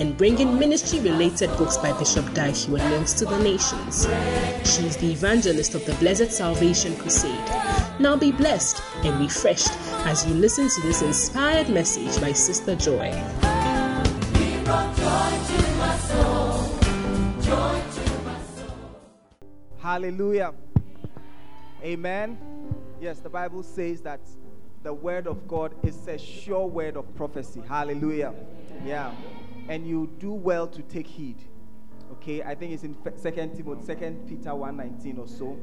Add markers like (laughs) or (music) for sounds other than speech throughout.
and bringing ministry related books by Bishop Heward Mills to the nations. She is the evangelist of the Blessed Salvation Crusade. Now be blessed and refreshed as you listen to this inspired message by Sister Joy. Hallelujah. Amen. Yes, the Bible says that the word of God is a sure word of prophecy. Hallelujah. Yeah. And you do well to take heed. Okay, I think it's in Second Timothy, Second Peter 1:19 or so.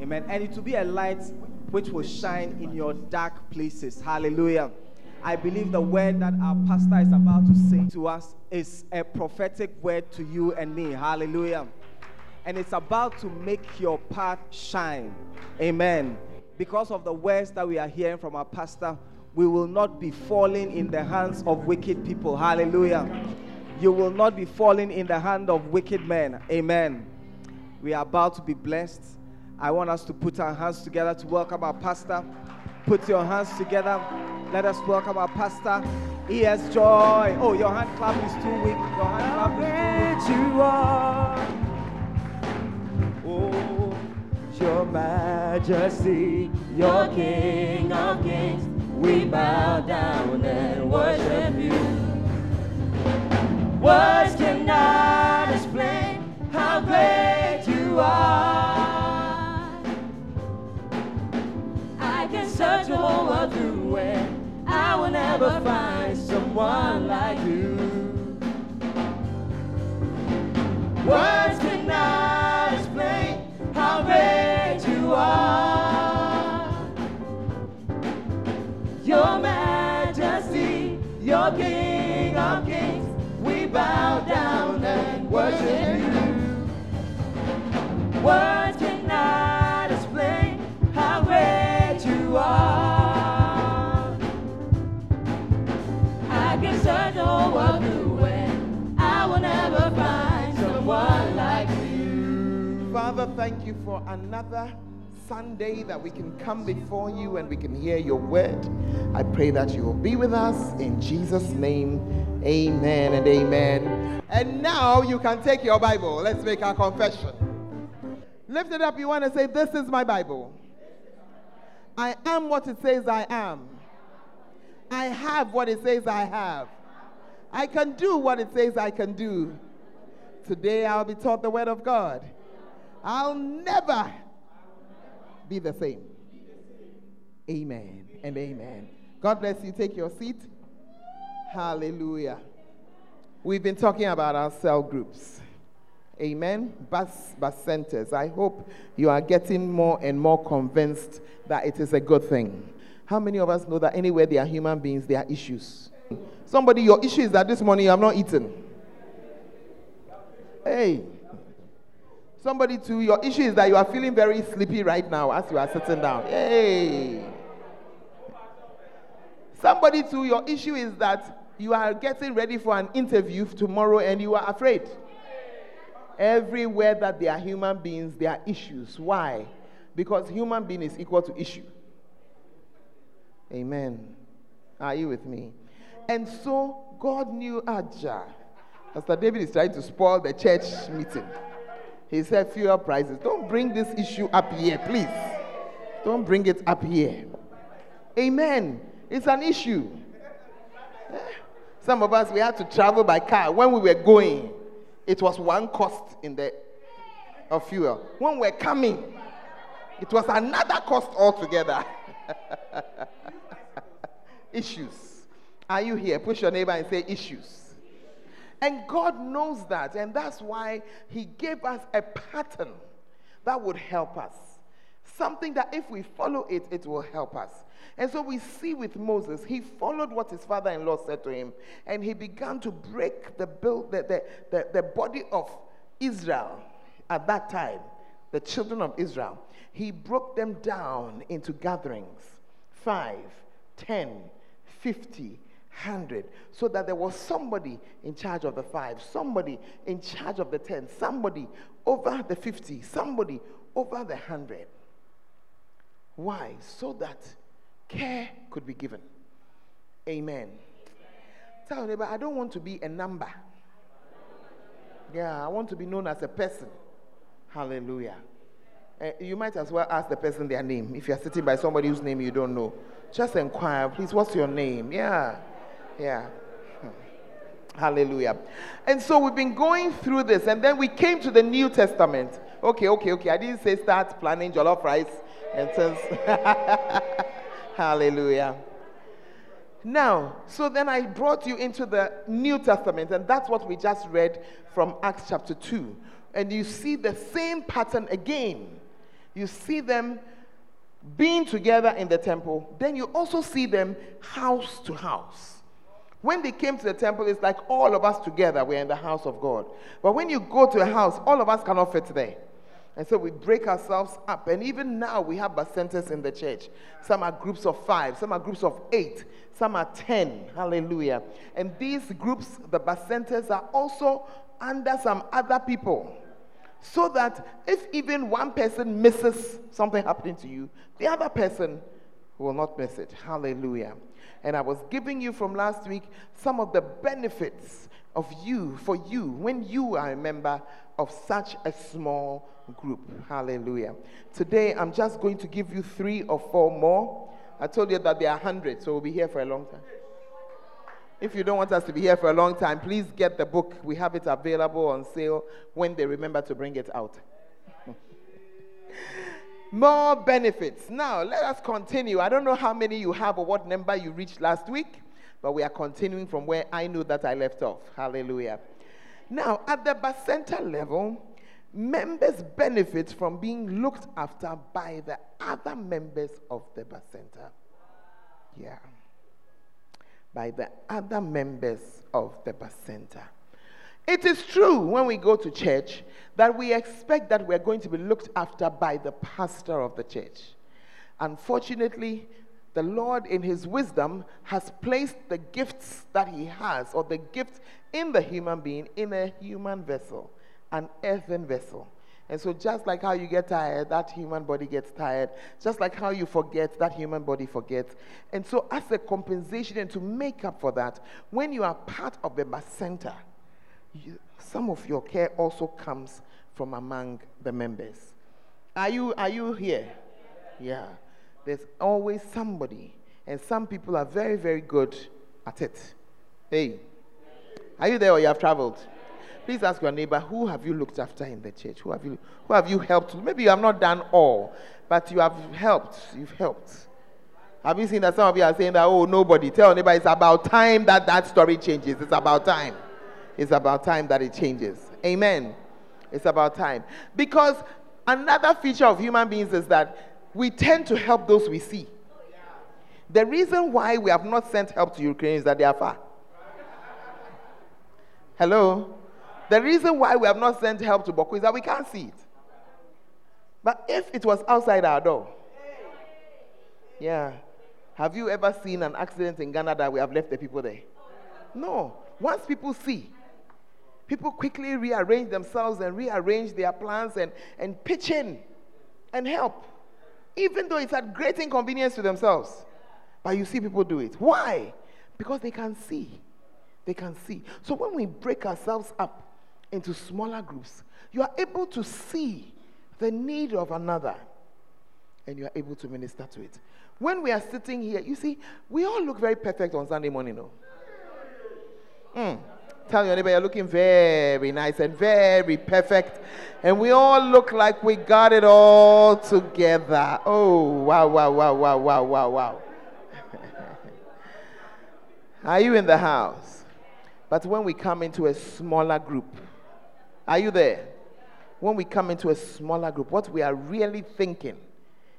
Amen. And it will be a light which will shine in your dark places. Hallelujah. I believe the word that our pastor is about to say to us is a prophetic word to you and me. Hallelujah. And it's about to make your path shine. Amen. Because of the words that we are hearing from our pastor, we will not be falling in the hands of wicked people. Hallelujah. You will not be falling in the hand of wicked men. Amen. We are about to be blessed. I want us to put our hands together to welcome our pastor. Put your hands together. Let us welcome our pastor. He has joy. Oh, your hand clap is too weak. Your hand clap is too weak. You are. Oh, your majesty, your king of kings. We bow down and worship you. Words cannot explain how great you are. I can search the whole world through and I will never find someone like you. Words cannot explain how great you are. Another Sunday that we can come before you and we can hear your word. I pray that you will be with us in Jesus' name. Amen and amen. And now you can take your Bible. Let's make our confession. Lift it up. You want to say, This is my Bible. I am what it says I am. I have what it says I have. I can do what it says I can do. Today I'll be taught the word of God. I'll never be the same. Amen and amen. God bless you. Take your seat. Hallelujah. We've been talking about our cell groups. Amen. Bus, bus centers. I hope you are getting more and more convinced that it is a good thing. How many of us know that anywhere there are human beings, there are issues? Somebody, your issue is that this morning you have not eaten. Hey. Somebody, too, your issue is that you are feeling very sleepy right now as you are sitting down. Hey. Somebody, too, your issue is that you are getting ready for an interview tomorrow and you are afraid. Everywhere that there are human beings, there are issues. Why? Because human being is equal to issue. Amen. Are you with me? And so God knew Aja. Pastor David is trying to spoil the church meeting. He said, Fuel prices. Don't bring this issue up here, please. Don't bring it up here. Amen. It's an issue. Some of us, we had to travel by car. When we were going, it was one cost in the of fuel. When we're coming, it was another cost altogether. (laughs) issues. Are you here? Push your neighbor and say issues. And God knows that. And that's why He gave us a pattern that would help us. Something that if we follow it, it will help us. And so we see with Moses, he followed what his father in law said to him, and he began to break the, build, the, the, the, the body of Israel at that time, the children of Israel. He broke them down into gatherings five, ten, fifty, hundred, so that there was somebody in charge of the five, somebody in charge of the ten, somebody over the fifty, somebody over the hundred. Why? So that care could be given. Amen. Tell neighbor, I don't want to be a number. Yeah, I want to be known as a person. Hallelujah. Uh, you might as well ask the person their name. If you're sitting by somebody whose name you don't know, just inquire, please, what's your name? Yeah, yeah. Hallelujah. And so we've been going through this, and then we came to the New Testament. Okay, okay, okay. I didn't say start planning jollof rice and since. (laughs) Hallelujah. Now, so then I brought you into the New Testament, and that's what we just read from Acts chapter 2. And you see the same pattern again. You see them being together in the temple, then you also see them house to house. When they came to the temple, it's like all of us together, we're in the house of God. But when you go to a house, all of us cannot fit there. And so we break ourselves up. And even now, we have bacentas in the church. Some are groups of five, some are groups of eight, some are ten. Hallelujah. And these groups, the bacentas, are also under some other people. So that if even one person misses something happening to you, the other person will not miss it. Hallelujah. And I was giving you from last week some of the benefits of you, for you, when you are a member of such a small group. Hallelujah. Today, I'm just going to give you three or four more. I told you that there are hundreds, so we'll be here for a long time. If you don't want us to be here for a long time, please get the book. We have it available on sale when they remember to bring it out. More benefits. Now, let us continue. I don't know how many you have or what number you reached last week, but we are continuing from where I knew that I left off. Hallelujah. Now, at the Bacenta level, members benefit from being looked after by the other members of the Bacenta. Yeah. By the other members of the Bacenta. It is true when we go to church that we expect that we're going to be looked after by the pastor of the church. Unfortunately, the Lord, in His wisdom, has placed the gifts that He has, or the gift in the human being, in a human vessel an earthen vessel. And so, just like how you get tired, that human body gets tired. Just like how you forget, that human body forgets. And so, as a compensation and to make up for that, when you are part of the Bacenta, you, some of your care also comes from among the members. Are you, are you here? Yeah. There's always somebody, and some people are very, very good at it. Hey, are you there or you have traveled? Please ask your neighbor, who have you looked after in the church? Who have you, who have you helped? Maybe you have not done all, but you have helped. You've helped. Have you seen that some of you are saying that, oh, nobody? Tell neighbor, it's about time that that story changes. It's about time. It's about time that it changes. Amen. It's about time. Because another feature of human beings is that we tend to help those we see. The reason why we have not sent help to Ukraine is that they are far. Hello? The reason why we have not sent help to Boko is that we can't see it. But if it was outside our door, yeah. Have you ever seen an accident in Ghana that we have left the people there? No. Once people see, people quickly rearrange themselves and rearrange their plans and, and pitch in and help. Even though it's at great inconvenience to themselves. But you see people do it. Why? Because they can see. They can see. So when we break ourselves up into smaller groups, you are able to see the need of another and you are able to minister to it. When we are sitting here, you see, we all look very perfect on Sunday morning, no? Mm. Tell your neighbor you're looking very nice and very perfect. And we all look like we got it all together. Oh, wow, wow, wow, wow, wow, wow, wow. (laughs) are you in the house? But when we come into a smaller group, are you there? When we come into a smaller group, what we are really thinking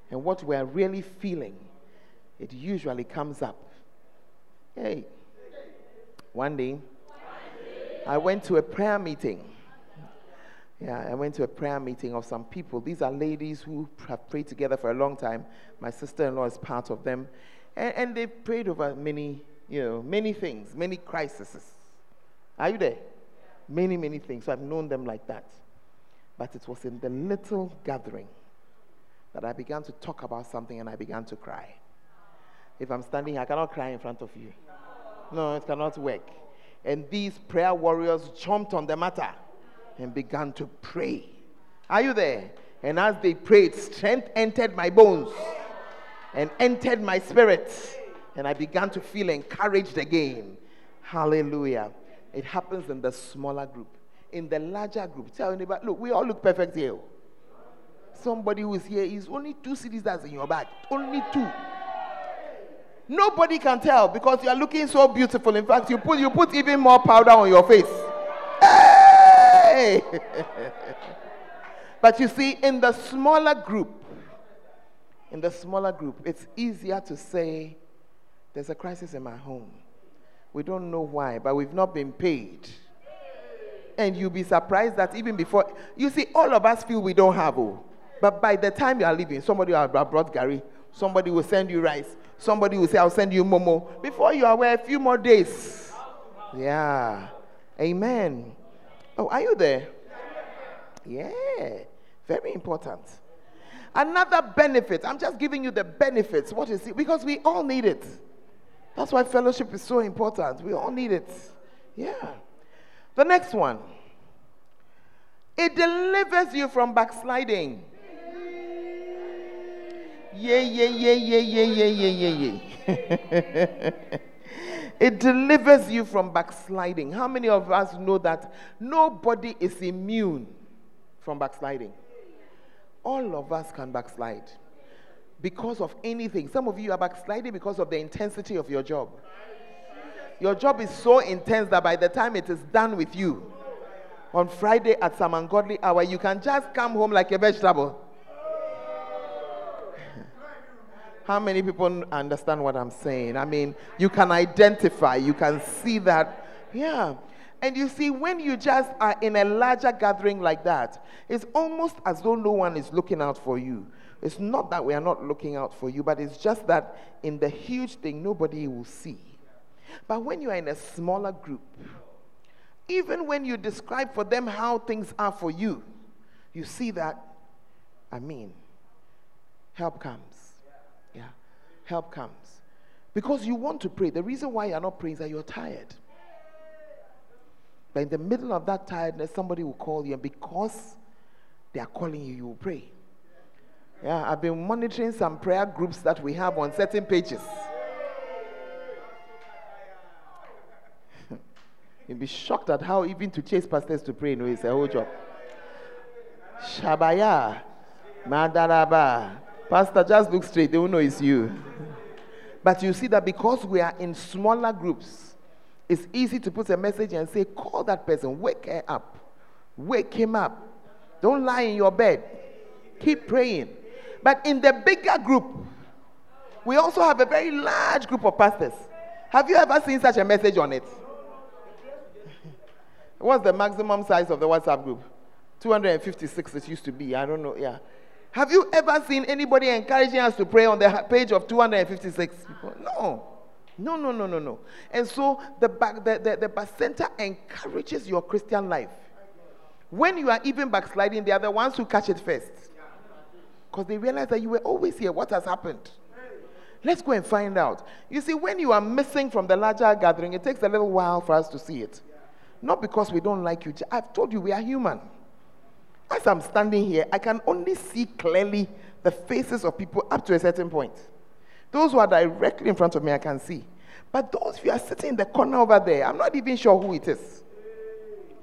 and what we're really feeling, it usually comes up. Hey, one day, I went to a prayer meeting. Yeah, I went to a prayer meeting of some people. These are ladies who have prayed together for a long time. My sister in law is part of them. And, and they've prayed over many, you know, many things, many crises. Are you there? Many, many things. So I've known them like that. But it was in the little gathering that I began to talk about something and I began to cry. If I'm standing here, I cannot cry in front of you. No, it cannot work. And these prayer warriors jumped on the matter and began to pray. Are you there? And as they prayed, strength entered my bones and entered my spirit. And I began to feel encouraged again. Hallelujah. It happens in the smaller group. In the larger group, tell anybody, look, we all look perfect here. Somebody who is here is only two cedis that's in your bag. Only two. Nobody can tell because you are looking so beautiful. In fact, you put you put even more powder on your face. Hey! (laughs) but you see, in the smaller group, in the smaller group, it's easier to say, There's a crisis in my home. We don't know why, but we've not been paid. And you'll be surprised that even before, you see, all of us feel we don't have, oh. But by the time you are leaving, somebody will have brought gari, somebody will send you rice, somebody will say, I'll send you Momo. Before you are aware, a few more days. Yeah. Amen. Oh, are you there? Yeah. Very important. Another benefit, I'm just giving you the benefits. What is it? Because we all need it. That's why fellowship is so important. We all need it. Yeah. The next one it delivers you from backsliding. Yeah, yeah, yeah, yeah, yeah, yeah, yeah, yeah, yeah. (laughs) it delivers you from backsliding. How many of us know that nobody is immune from backsliding? All of us can backslide because of anything. Some of you are backsliding because of the intensity of your job. Your job is so intense that by the time it is done with you, on Friday at some ungodly hour, you can just come home like a vegetable. How many people understand what I'm saying? I mean, you can identify, you can see that. Yeah. And you see, when you just are in a larger gathering like that, it's almost as though no one is looking out for you. It's not that we are not looking out for you, but it's just that in the huge thing, nobody will see. But when you are in a smaller group, even when you describe for them how things are for you, you see that, I mean, help comes help comes. Because you want to pray. The reason why you're not praying is that you're tired. But in the middle of that tiredness, somebody will call you, and because they are calling you, you will pray. Yeah, I've been monitoring some prayer groups that we have on certain pages. (laughs) You'll be shocked at how even to chase pastors to pray, know, it's a whole job. Shabaya, Madaraba, Pastor, just look straight. They will know it's you. but you see that because we are in smaller groups, it's easy to put a message and say, call that person, wake her up, wake him up. Don't lie in your bed. Keep praying. But in the bigger group, we also have a very large group of pastors. Have you ever seen such a message on it? (laughs) What's the maximum size of the WhatsApp group? 256 it used to be. I don't know. Yeah. Have you ever seen anybody encouraging us to pray on the page of 256 people? No. No, no, no, no, no. And so the, back, the, the, the bacenta encourages your Christian life. When you are even backsliding, they are the ones who catch it first. Because they realize that you were always here. What has happened? Let's go and find out. You see, when you are missing from the larger gathering, it takes a little while for us to see it. Not because we don't like you. I've told you we are human. As I'm standing here, I can only see clearly the faces of people up to a certain point. Those who are directly in front of me, I can see. But those who are sitting in the corner over there, I'm not even sure who it is.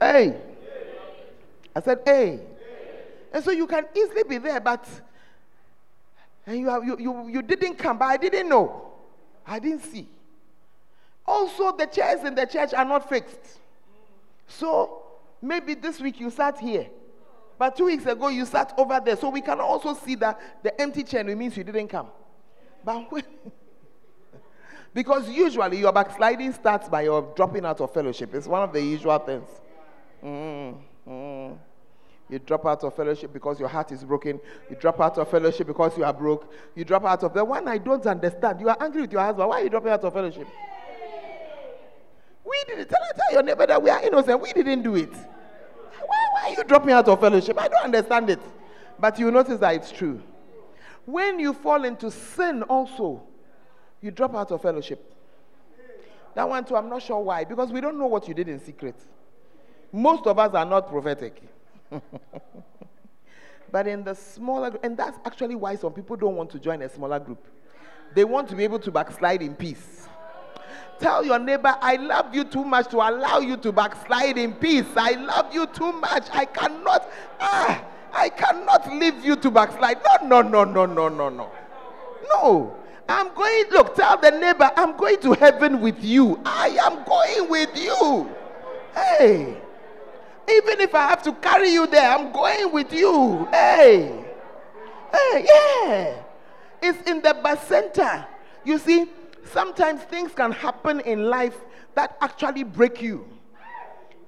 Hey. I said, hey. And so you can easily be there, but and you, have, you, you, you didn't come, but I didn't know. I didn't see. Also, the chairs in the church are not fixed. So maybe this week you sat here But two weeks ago, you sat over there. So we can also see that the empty chair means you didn't come. But when, (laughs) because usually your backsliding starts by your dropping out of fellowship. It's one of the usual things. Mm, mm. You drop out of fellowship because your heart is broken. You drop out of fellowship because you are broke. You drop out of the one I don't understand. You are angry with your husband. Why are you dropping out of fellowship? We didn't tell, tell your neighbor that we are innocent. We didn't do it. Why, are you dropping out of fellowship? I don't understand it. But you notice that it's true. When you fall into sin, also, you drop out of fellowship. That one, too, I'm not sure why. Because we don't know what you did in secret. Most of us are not prophetic. (laughs) but in the smaller, and that's actually why some people don't want to join a smaller group. They want to be able to backslide in peace. Tell your neighbor, I love you too much to allow you to backslide in peace. I love you too much. I cannot, ah, I cannot leave you to backslide. No, no, no, no, no, no, no. No. I'm going, look, tell the neighbor, I'm going to heaven with you. I am going with you. Hey. Even if I have to carry you there, I'm going with you. Hey. Hey, yeah. It's in the bacenta. You see, sometimes things can happen in life that actually break you.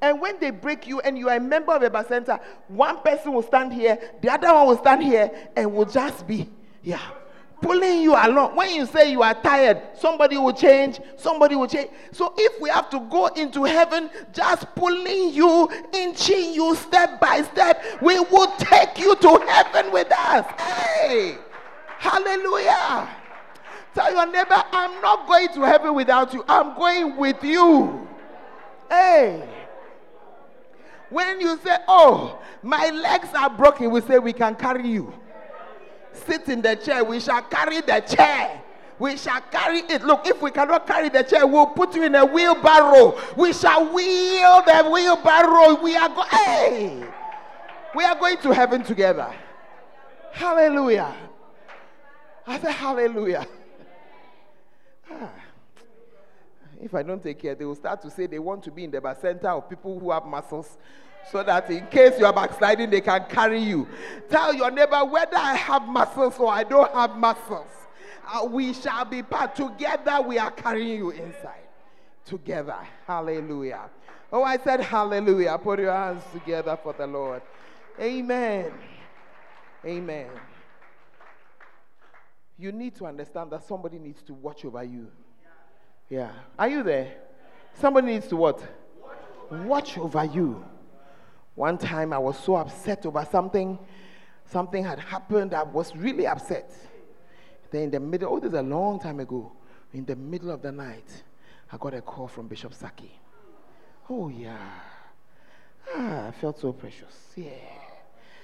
And when they break you and you are a member of a bacenta, one person will stand here, the other one will stand here, and will just be, yeah, pulling you along. When you say you are tired, somebody will change, somebody will change. So if we have to go into heaven, just pulling you, inching you step by step, we will take you to heaven with us. Hey, hallelujah. Tell your neighbor, I'm not going to heaven without you, I'm going with you. Hey. When you say, Oh, my legs are broken, we say, We can carry you sit in the chair, we shall carry the chair. We shall carry it. Look, if we cannot carry the chair, we'll put you in a wheelbarrow. We shall wheel the wheelbarrow. We are going. Hey, we are going to heaven together. Hallelujah. I said, Hallelujah. Ah. If I don't take care, they will start to say they want to be in the center of people who have muscles so that in case you are backsliding, they can carry you. Tell your neighbor whether I have muscles or I don't have muscles. Uh, we shall be part. Together, we are carrying you inside. Together. Hallelujah. Oh, I said hallelujah. Put your hands together for the Lord. Amen. Amen. You need to understand that somebody needs to watch over you. Yeah. Are you there? Somebody needs to what? Watch over you. One time I was so upset over something. Something had happened. I was really upset. Then in the middle, oh, this is a long time ago. In the middle of the night, I got a call from Bishop Saki. Oh, yeah. Ah, I felt so precious. Yeah.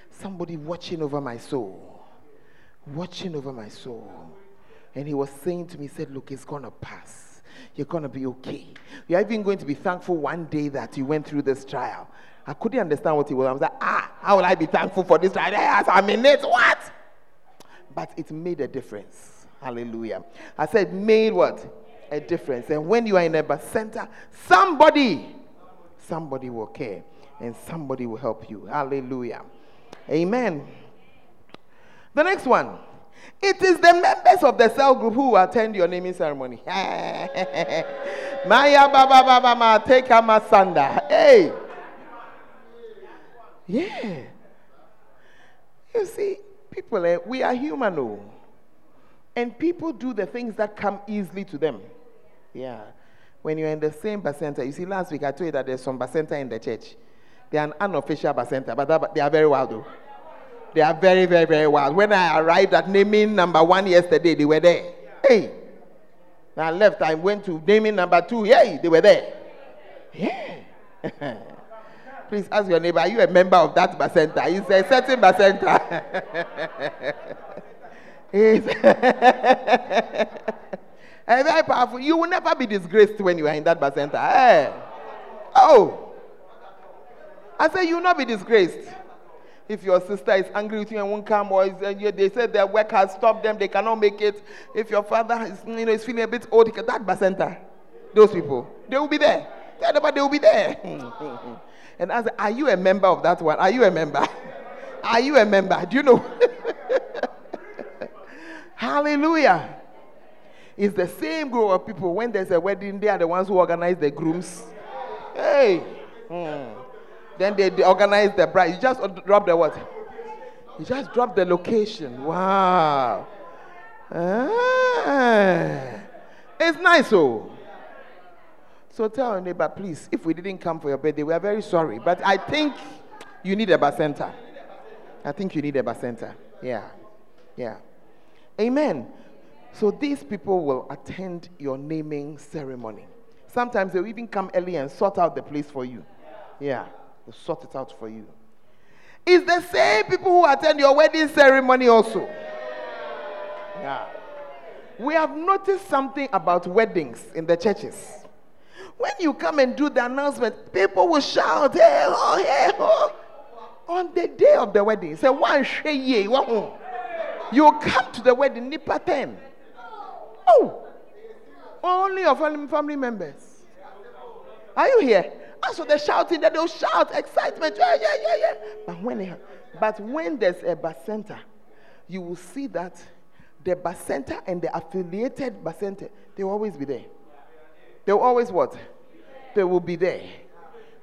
Somebody watching over my soul. Watching over my soul. And he was saying to me, he said, Look, it's going to pass. You're going to be okay. You're even going to be thankful one day that you went through this trial. I couldn't understand what he was. I was like, ah, how will I be thankful for this? Yes, I'm in it. What? But it made a difference. Hallelujah. I said, made what? A difference. And when you are in a bacenta, somebody, somebody will care and somebody will help you. Hallelujah. Amen. The next one. It is the members of the cell group who attend your naming ceremony. (laughs) Maya Baba Baba Ma take a masanda. Hey. Yeah. You see, people, eh, we are human, oh. And people do the things that come easily to them. Yeah. When you're in the same bacenta, you see, last week I told you that there's some bacenta in the church. They are an unofficial bacenta, but they are very wild, though. They are very, very, very wild. When I arrived at naming number one yesterday, they were there. Hey. I left, I went to naming number two. Hey, they were there. Yeah. (laughs) Please ask your neighbor, are you a member of that bacenta? You say certain bacenta. it's (laughs) (laughs) very powerful. You will never be disgraced when you are in that bacenta. Hey. Oh. I say you will not be disgraced. If your sister is angry with you and won't come, or is, they said their work has stopped them, they cannot make it. If your father is, you know, is feeling a bit old, that bacenta, those people, they will be there. Tell them, They will be there. (laughs) And I said, Are you a member of that one? Are you a member? (laughs) Are you a member? Do you know? (laughs) Hallelujah. It's the same group of people. When there's a wedding, they are the ones who organize the grooms. Hey. Hmm. Then they, they organize the bride. You just drop the what? You just drop the location. Wow. Ah. It's nice, oh. So tell your neighbor, please, if we didn't come for your birthday, we are very sorry. But I think you need a bacenta. I think you need a bacenta. Yeah. Yeah. Amen. So these people will attend your naming ceremony. Sometimes they'll even come early and sort out the place for you. Yeah. They'll sort it out for you. It's the same people who attend your wedding ceremony also. Yeah. We have noticed something about weddings in the churches. When you come and do the announcement, people will shout, hey, oh, hey, oh. On the day of the wedding, say, one ye, one. You come to the wedding, nipa 10. Oh, only your family members. Are you here? And so they're shouting that they'll shout excitement. Yeah, yeah, yeah, yeah. But when, they, but when there's a bacenta, you will see that the bacenta and the affiliated bacenta, they will always be there. They will always what? They will be there.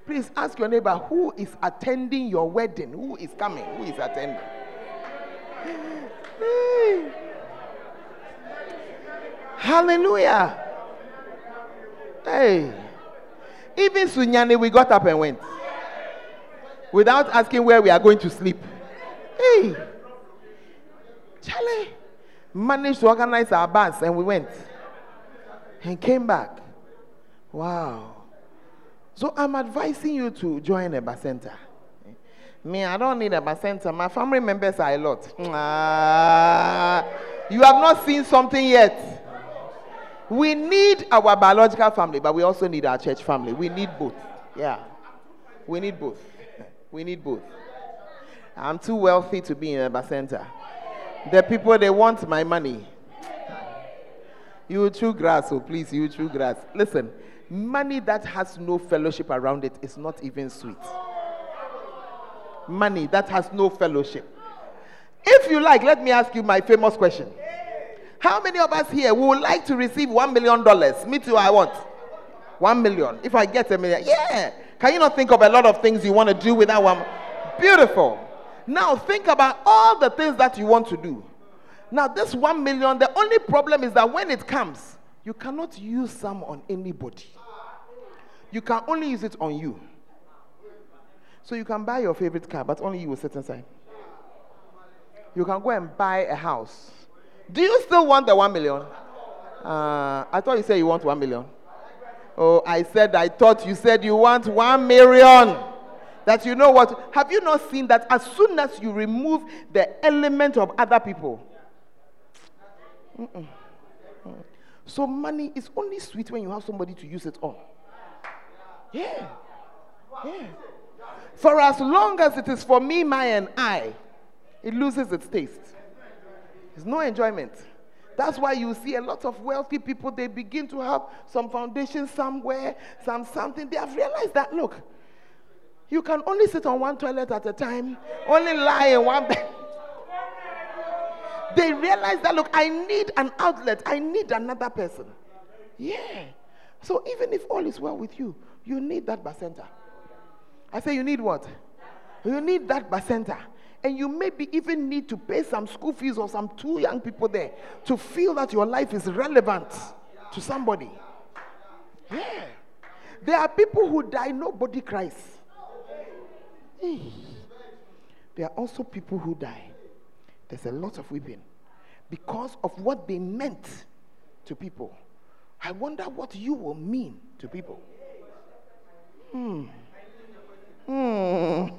Please ask your neighbor who is attending your wedding? Who is coming? Who is attending? Hallelujah. Hey. Even Sunyani, we got up and went. Without asking where we are going to sleep. Hey. Charlie managed to organize our bus and we went. And came back. Wow. So I'm advising you to join a bacenta. Me, I don't need a bacenta. My family members are a lot. Uh, you have not seen something yet. We need our biological family, but we also need our church family. We need both. Yeah. We need both. We need both. I'm too wealthy to be in a bacenta. The people, they want my money. You chew grass, so oh, please, you chew grass. Listen, money that has no fellowship around it is not even sweet money that has no fellowship. If you like, let me ask you my famous question. How many of us here would like to receive one million dollars? Me too, I want one million. If I get a million, yeah. Can you not think of a lot of things you want to do with that one? Beautiful. Now think about all the things that you want to do. Now, this one million, the only problem is that when it comes, you cannot use some on anybody. You can only use it on you. So you can buy your favorite car, but only you will sit inside. You can go and buy a house. Do you still want the one million? Uh, I thought you said you want one million. Oh, I said, I thought you said you want one million. That you know what? Have you not seen that as soon as you remove the element of other people? Mm-mm. So money is only sweet when you have somebody to use it on. Yeah. Yeah. For as long as it is for me, my, and I, it loses its taste. There's no enjoyment. That's why you see a lot of wealthy people, they begin to have some foundation somewhere, some something. They have realized that, look, you can only sit on one toilet at a time, only lie in one bed. they realize that, look, I need an outlet, I need another person. Yeah. So even if all is well with you, you need that bacenta. I say, you need what? You need that bacenta. And you maybe even need to pay some school fees or some two young people there to feel that your life is relevant to somebody. Yeah. There are people who die, nobody cries. There are also people who die. There's a lot of weeping because of what they meant to people. I wonder what you will mean to people. Hmm. Hmm. (laughs)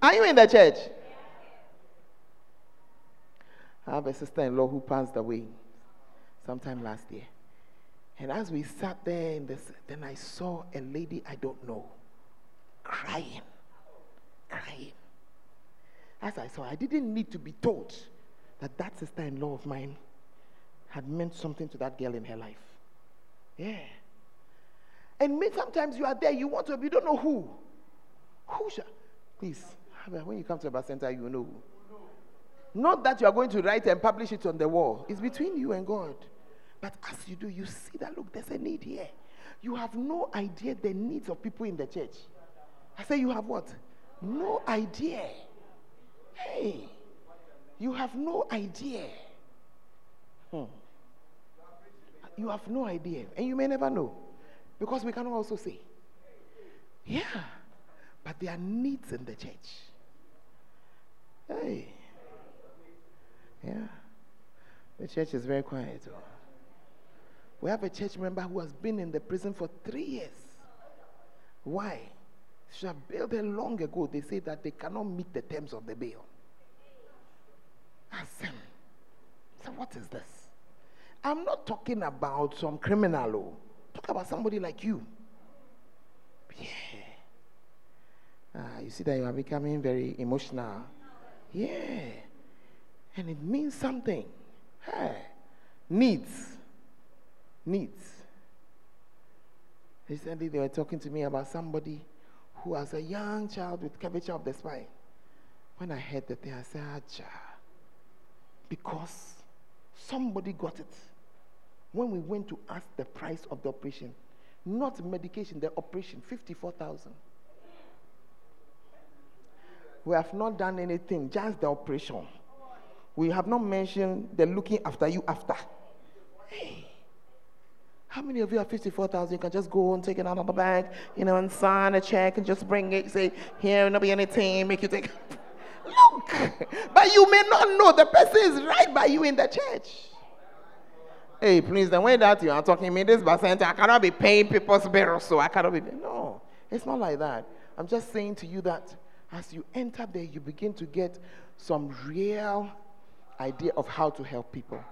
Are you in the church? I have a sister in law who passed away sometime last year. And as we sat there, in this, then I saw a lady I don't know crying, crying. As I saw, I didn't need to be told that that sister in law of mine had meant something to that girl in her life. Yeah. And sometimes you are there, you want to, you don't know who. Who shall? Please, when you come to a center, you know. Not that you are going to write and publish it on the wall. It's between you and God. But as you do, you see that look, there's a need here. You have no idea the needs of people in the church. I say you have what? No idea. Hey, you have no idea. Hmm. You have no idea. And you may never know. Because we cannot also say. Yeah. But there are needs in the church. Hey. Yeah. The church is very quiet. We have a church member who has been in the prison for three years. Why? She have bailed her long ago. They say that they cannot meet the terms of the bail. Ask them. So what is this? I'm not talking about some criminal. Oh. Talk about somebody like you. Yeah. Ah, you see that you are becoming very emotional. Yeah. And it means something. Hey. Needs. Needs. Recently, they were talking to me about somebody who has a young child with curvature of the spine. When I heard the thing, I said, Acha. Because somebody got it. When we went to ask the price of the operation, not medication, the operation, 54,000. We have not done anything, just the operation. We have not mentioned the looking after you after. Hey. How many of you have 54,000? You can just go and take it out of the bank, you know, and sign a check and just bring it, say, here, not be anything, make you take. (laughs) Look, but you may not know the person is right by you in the church. Hey, please, the way that you are talking me, this center, I cannot be paying people's bills, so I cannot be. No, it's not like that. I'm just saying to you that as you enter there, you begin to get some real idea of how to help people.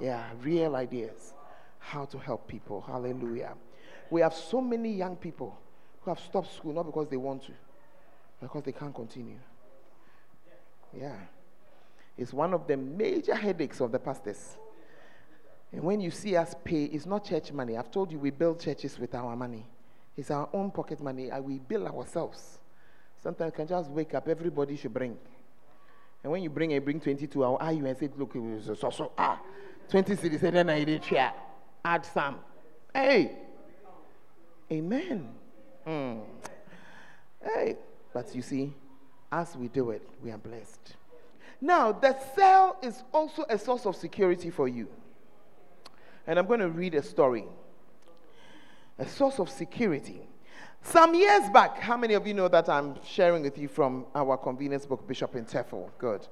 Yeah, real ideas how to help people. Hallelujah. We have so many young people who have stopped school not because they want to, because they can't continue. Yeah. It's one of the major headaches of the pastors. And when you see us pay, it's not church money. I've told you we build churches with our money. It's our own pocket money. And we build ourselves. Sometimes you can just wake up, everybody should bring. And when you bring, I bring 22, I'll eye and say, look, it was so, so, ah, 20 cedis, and then I did share add some. Hey. Amen. Mm. Hey. But you see, as we do it, we are blessed. Now, the cell is also a source of security for you. And I'm going to read a story. A source of security. Some years back, how many of you know that I'm sharing with you from our convenience book, Bishop in Tefel? Good.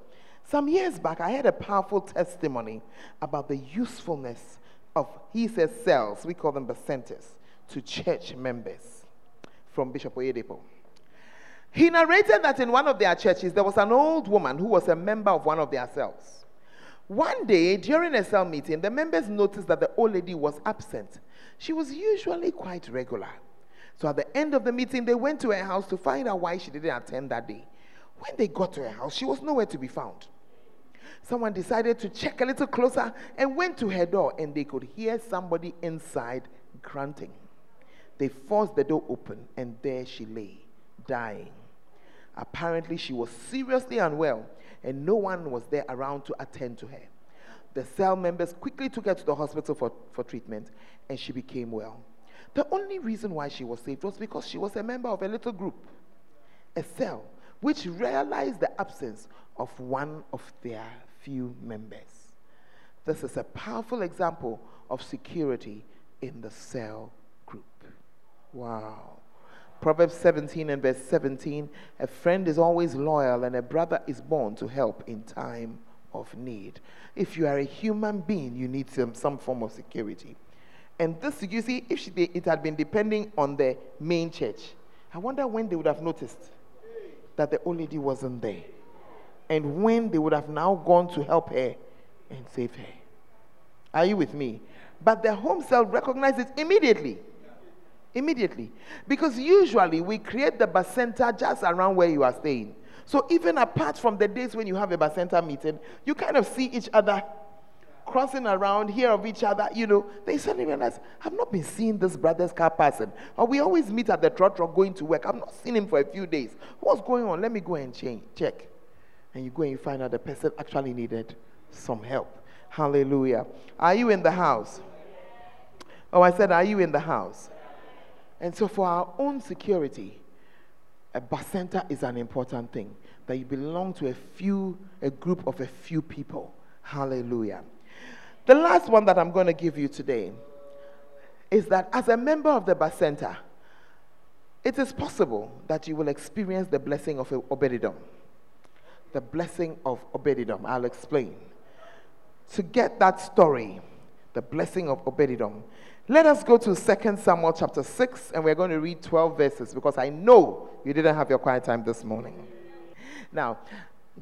Some years back, I had a powerful testimony about the usefulness of, he says, cells, we call them bacentas, to church members from Bishop Oyedepo. He narrated that in one of their churches, there was an old woman who was a member of one of their cells. One day, during a cell meeting, the members noticed that the old lady was absent. She was usually quite regular. So at the end of the meeting, they went to her house to find out why she didn't attend that day. When they got to her house, she was nowhere to be found someone decided to check a little closer and went to her door, and they could hear somebody inside grunting. They forced the door open, and there she lay, dying. Apparently, she was seriously unwell, and no one was there around to attend to her. The cell members quickly took her to the hospital for, for treatment, and she became well. The only reason why she was saved was because she was a member of a little group, a cell, which realized the absence of one of their few members. This is a powerful example of security in the cell group. Wow. Proverbs 17 and verse 17 A friend is always loyal, and a brother is born to help in time of need. If you are a human being, you need some, some form of security. And this, you see, if she, it had been depending on the main church, I wonder when they would have noticed that the old lady wasn't there and when they would have now gone to help her and save her. Are you with me? But the home cell recognizes immediately. Immediately. Because usually we create the bacenta just around where you are staying. So even apart from the days when you have a bacenta meeting, you kind of see each other crossing around, hear of each other, you know, they suddenly realize, I've not been seeing this brother's car passing. Or we always meet at the trotro going to work. I've not seen him for a few days. What's going on? Let me go and change, check. And you go and you find out the person actually needed some help. Hallelujah. Are you in the house? Oh, I said, Are you in the house? And so, for our own security, a bacenta is an important thing that you belong to a few, a group of a few people. Hallelujah. The last one that I'm going to give you today is that as a member of the bacenta, it is possible that you will experience the blessing of Obededom. The blessing of Obededom. I'll explain. To get that story, the blessing of Obededom, let us go to 2 Samuel chapter 6, and we're going to read 12 verses because I know you didn't have your quiet time this morning. Now,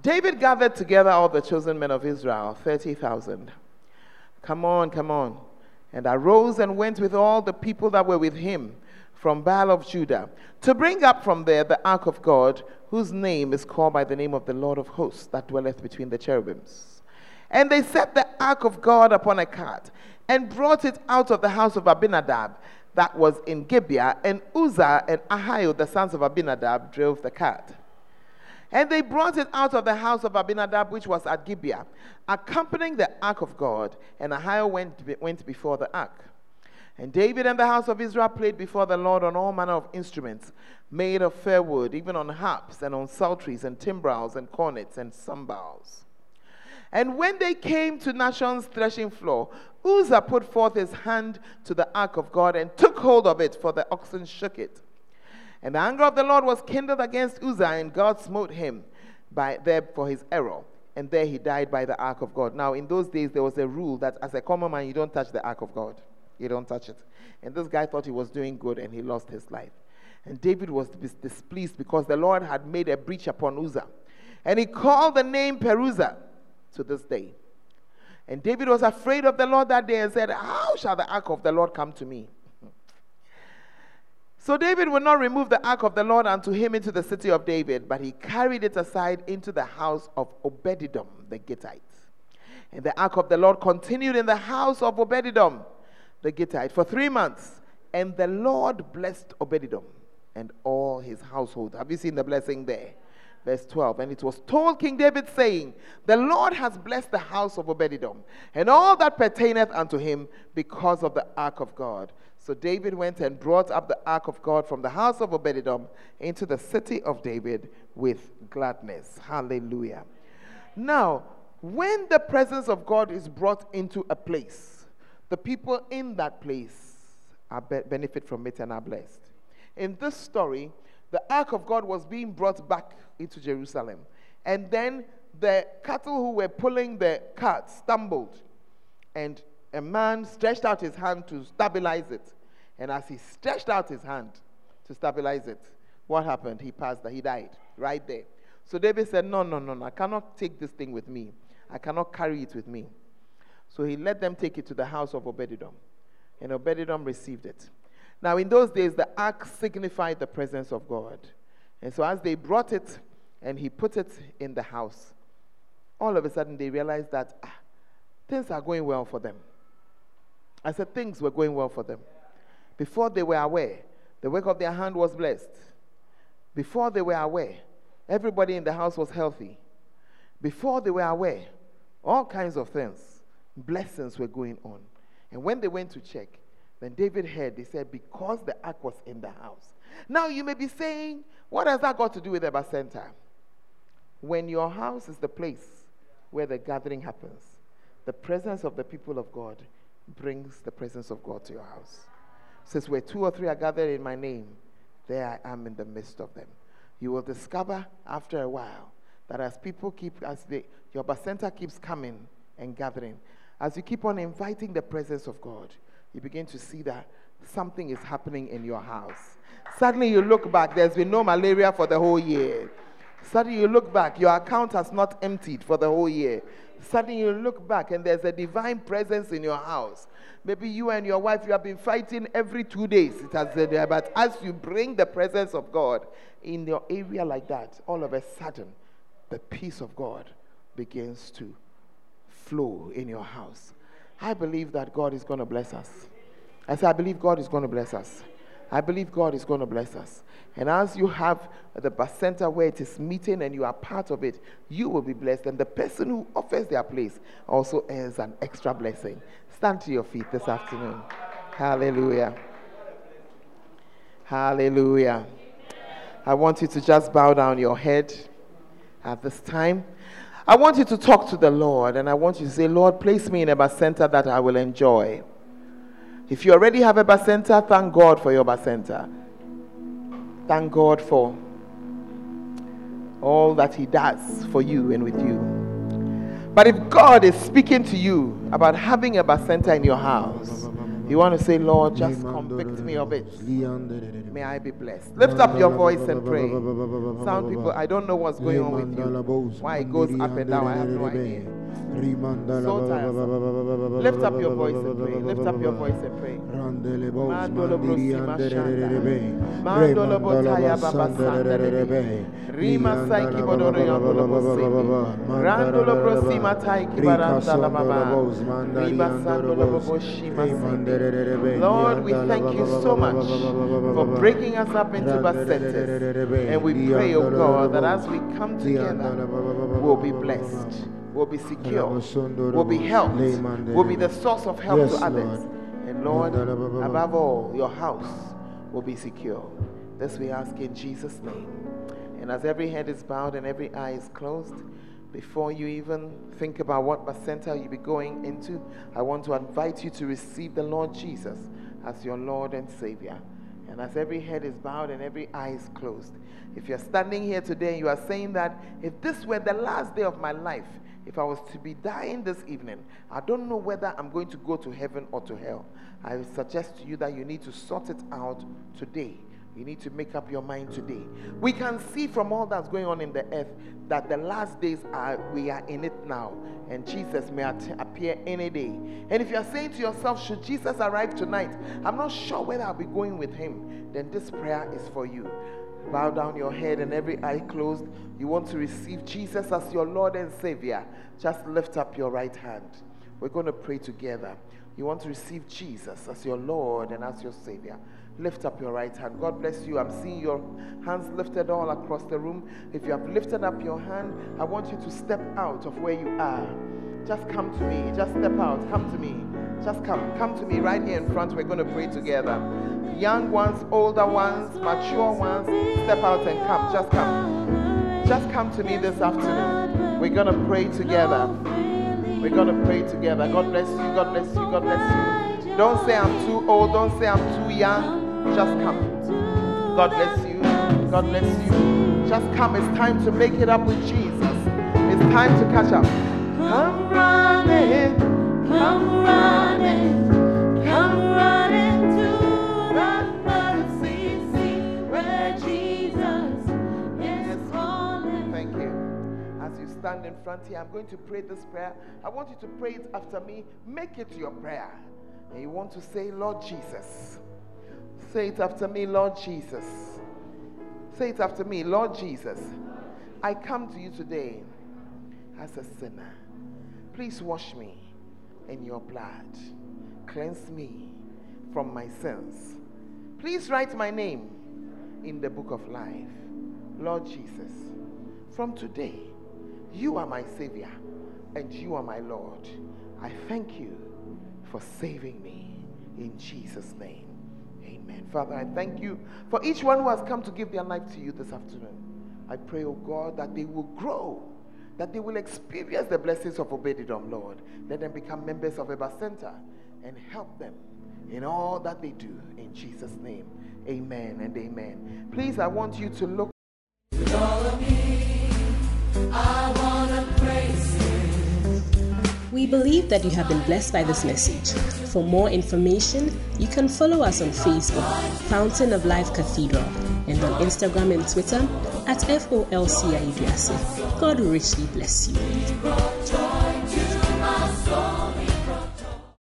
David gathered together all the chosen men of Israel, 30,000. Come on, come on. And arose and went with all the people that were with him from Baale of Judah to bring up from there the ark of God, whose name is called by the name of the Lord of hosts that dwelleth between the cherubims. And they set the ark of God upon a cart and brought it out of the house of Abinadab that was in Gibeah, and Uzzah and Ahio, the sons of Abinadab, drove the cart. And they brought it out of the house of Abinadab, which was at Gibeah, accompanying the ark of God. And Ahio went, went before the ark. And David and the house of Israel played before the Lord on all manner of instruments made of fair wood, even on harps and on psalteries and timbrels and cornets and cymbals. And when they came to Nachon's threshing floor, Uzzah put forth his hand to the ark of God and took hold of it, for the oxen shook it. And the anger of the Lord was kindled against Uzzah, and God smote him by there for his error. And there he died by the ark of God. Now, in those days, there was a rule that as a common man, you don't touch the ark of God. You don't touch it. And this guy thought he was doing good, and he lost his life. And David was displeased because the Lord had made a breach upon Uzzah. And he called the name Perezuzzah to this day. And David was afraid of the Lord that day and said, How shall the ark of the Lord come to me? (laughs) So David would not remove the ark of the Lord unto him into the city of David, but he carried it aside into the house of Obededom the Gittite. And the ark of the Lord continued in the house of Obededom the Gittite for three months. And the Lord blessed Obededom and all his household. Have you seen the blessing there? Verse 12. And it was told King David, saying, The Lord has blessed the house of Obededom and all that pertaineth unto him because of the ark of God. So David went and brought up the ark of God from the house of Obededom into the city of David with gladness. Hallelujah. Now, when the presence of God is brought into a place, the people in that place are be- benefit from it and are blessed. In this story, the ark of God was being brought back into Jerusalem. And then the cattle who were pulling the cart stumbled, and a man stretched out his hand to stabilize it. And as he stretched out his hand to stabilize it, what happened? He passed, he died right there. So David said, No, no, no, no, I cannot take this thing with me. I cannot carry it with me. So he let them take it to the house of Obededom. And Obededom received it. Now, in those days, the ark signified the presence of God. And so as they brought it and he put it in the house, all of a sudden they realized that ah, things are going well for them. I said things were going well for them. Before they were aware, the work of their hand was blessed. Before they were aware, everybody in the house was healthy. Before they were aware, all kinds of things, blessings were going on. And when they went to check, then David heard, they said, because the ark was in the house. Now you may be saying, what has that got to do with the bacenta? When your house is the place where the gathering happens, the presence of the people of God brings the presence of God to your house says, Where two or three are gathered in my name, there I am in the midst of them. You will discover after a while that as people keep, as the, your bacenta keeps coming and gathering, as you keep on inviting the presence of God, you begin to see that something is happening in your house. Suddenly you look back, there's been no malaria for the whole year. Suddenly you look back, your account has not emptied for the whole year. Suddenly you look back and there's a divine presence in your house. Maybe you and your wife, you have been fighting every two days, it has there. But as you bring the presence of God in your area like that, all of a sudden, the peace of God begins to flow in your house. I believe that God is going to bless us. I say, I believe God is going to bless us. I believe God is going to bless us. And as you have the bacenta where it is meeting and you are part of it, you will be blessed. And the person who offers their place also earns an extra blessing. Stand to your feet this afternoon. Hallelujah. Hallelujah. I want you to just bow down your head at this time. I want you to talk to the Lord and I want you to say, Lord, place me in a bacenta that I will enjoy. If you already have a bacenta, thank God for your bacenta. Thank God for all that He does for you and with you. But if God is speaking to you about having a bacenta in your house, you want to say, Lord, just convict me of it. May I be blessed. Lift up your voice and pray. Sound people, I don't know what's going on with you. Why it goes up and down, I have no idea. Lord, we thank you so much for breaking us up into bacentas. And we pray, oh God, that as we come together, we'll be blessed will be secure, will be helped, will be the source of help yes, to others. Lord. And Lord, above all, your house will be secure. This we ask in Jesus' name. And as every head is bowed and every eye is closed, before you even think about what bacenta you'll be going into, I want to invite you to receive the Lord Jesus as your Lord and Savior. And as every head is bowed and every eye is closed, if you're standing here today and you are saying that if this were the last day of my life, if I was to be dying this evening, I don't know whether I'm going to go to heaven or to hell. I suggest to you that you need to sort it out today. You need to make up your mind today. We can see from all that's going on in the earth that the last days are, we are in it now. And Jesus may appear any day. And if you are saying to yourself, should Jesus arrive tonight? I'm not sure whether I'll be going with him. Then this prayer is for you bow down your head and every eye closed, you want to receive Jesus as your Lord and Savior, just lift up your right hand. We're going to pray together. You want to receive Jesus as your Lord and as your Savior. Lift up your right hand. God bless you. I'm seeing your hands lifted all across the room. If you have lifted up your hand, I want you to step out of where you are. Just come to me. Just step out. Come to me. Just come. Come to me right here in front. We're going to pray together young ones, older ones, mature ones, step out and come. Just come. Just come to me this afternoon. We're going to pray together. We're going to pray together. God bless you. God bless you. God bless you. Don't say I'm too old. Don't say I'm too young. Just come. God bless you. God bless you. Just come. It's time to make it up with Jesus. It's time to catch up. Come running. Come running. Come running. To that for Cesus. Thank you. As you stand in front here. I'm going to pray this prayer. I want you to pray it after me. Make it your prayer. And you want to say, Lord Jesus. Say it after me, Lord Jesus. Say it after me, Lord Jesus. I come to you today as a sinner. Please wash me in your blood. Cleanse me from my sins. Please write my name in the book of life. Lord Jesus, from today, you are my Savior and you are my Lord. I thank you for saving me in Jesus' name. Amen. Father, I thank you for each one who has come to give their life to you this afternoon. I pray, oh God, that they will grow, that they will experience the blessings of Obededom, Lord. Let them become members of a bacenta and help them in all that they do. In Jesus' name, amen and amen. Please, I want you to look. to god of me i want a grace We believe that you have been blessed by this message. For more information, you can follow us on Facebook, Fountain of Life Cathedral, and on Instagram and Twitter at FOLCIAUDRC. God richly bless you.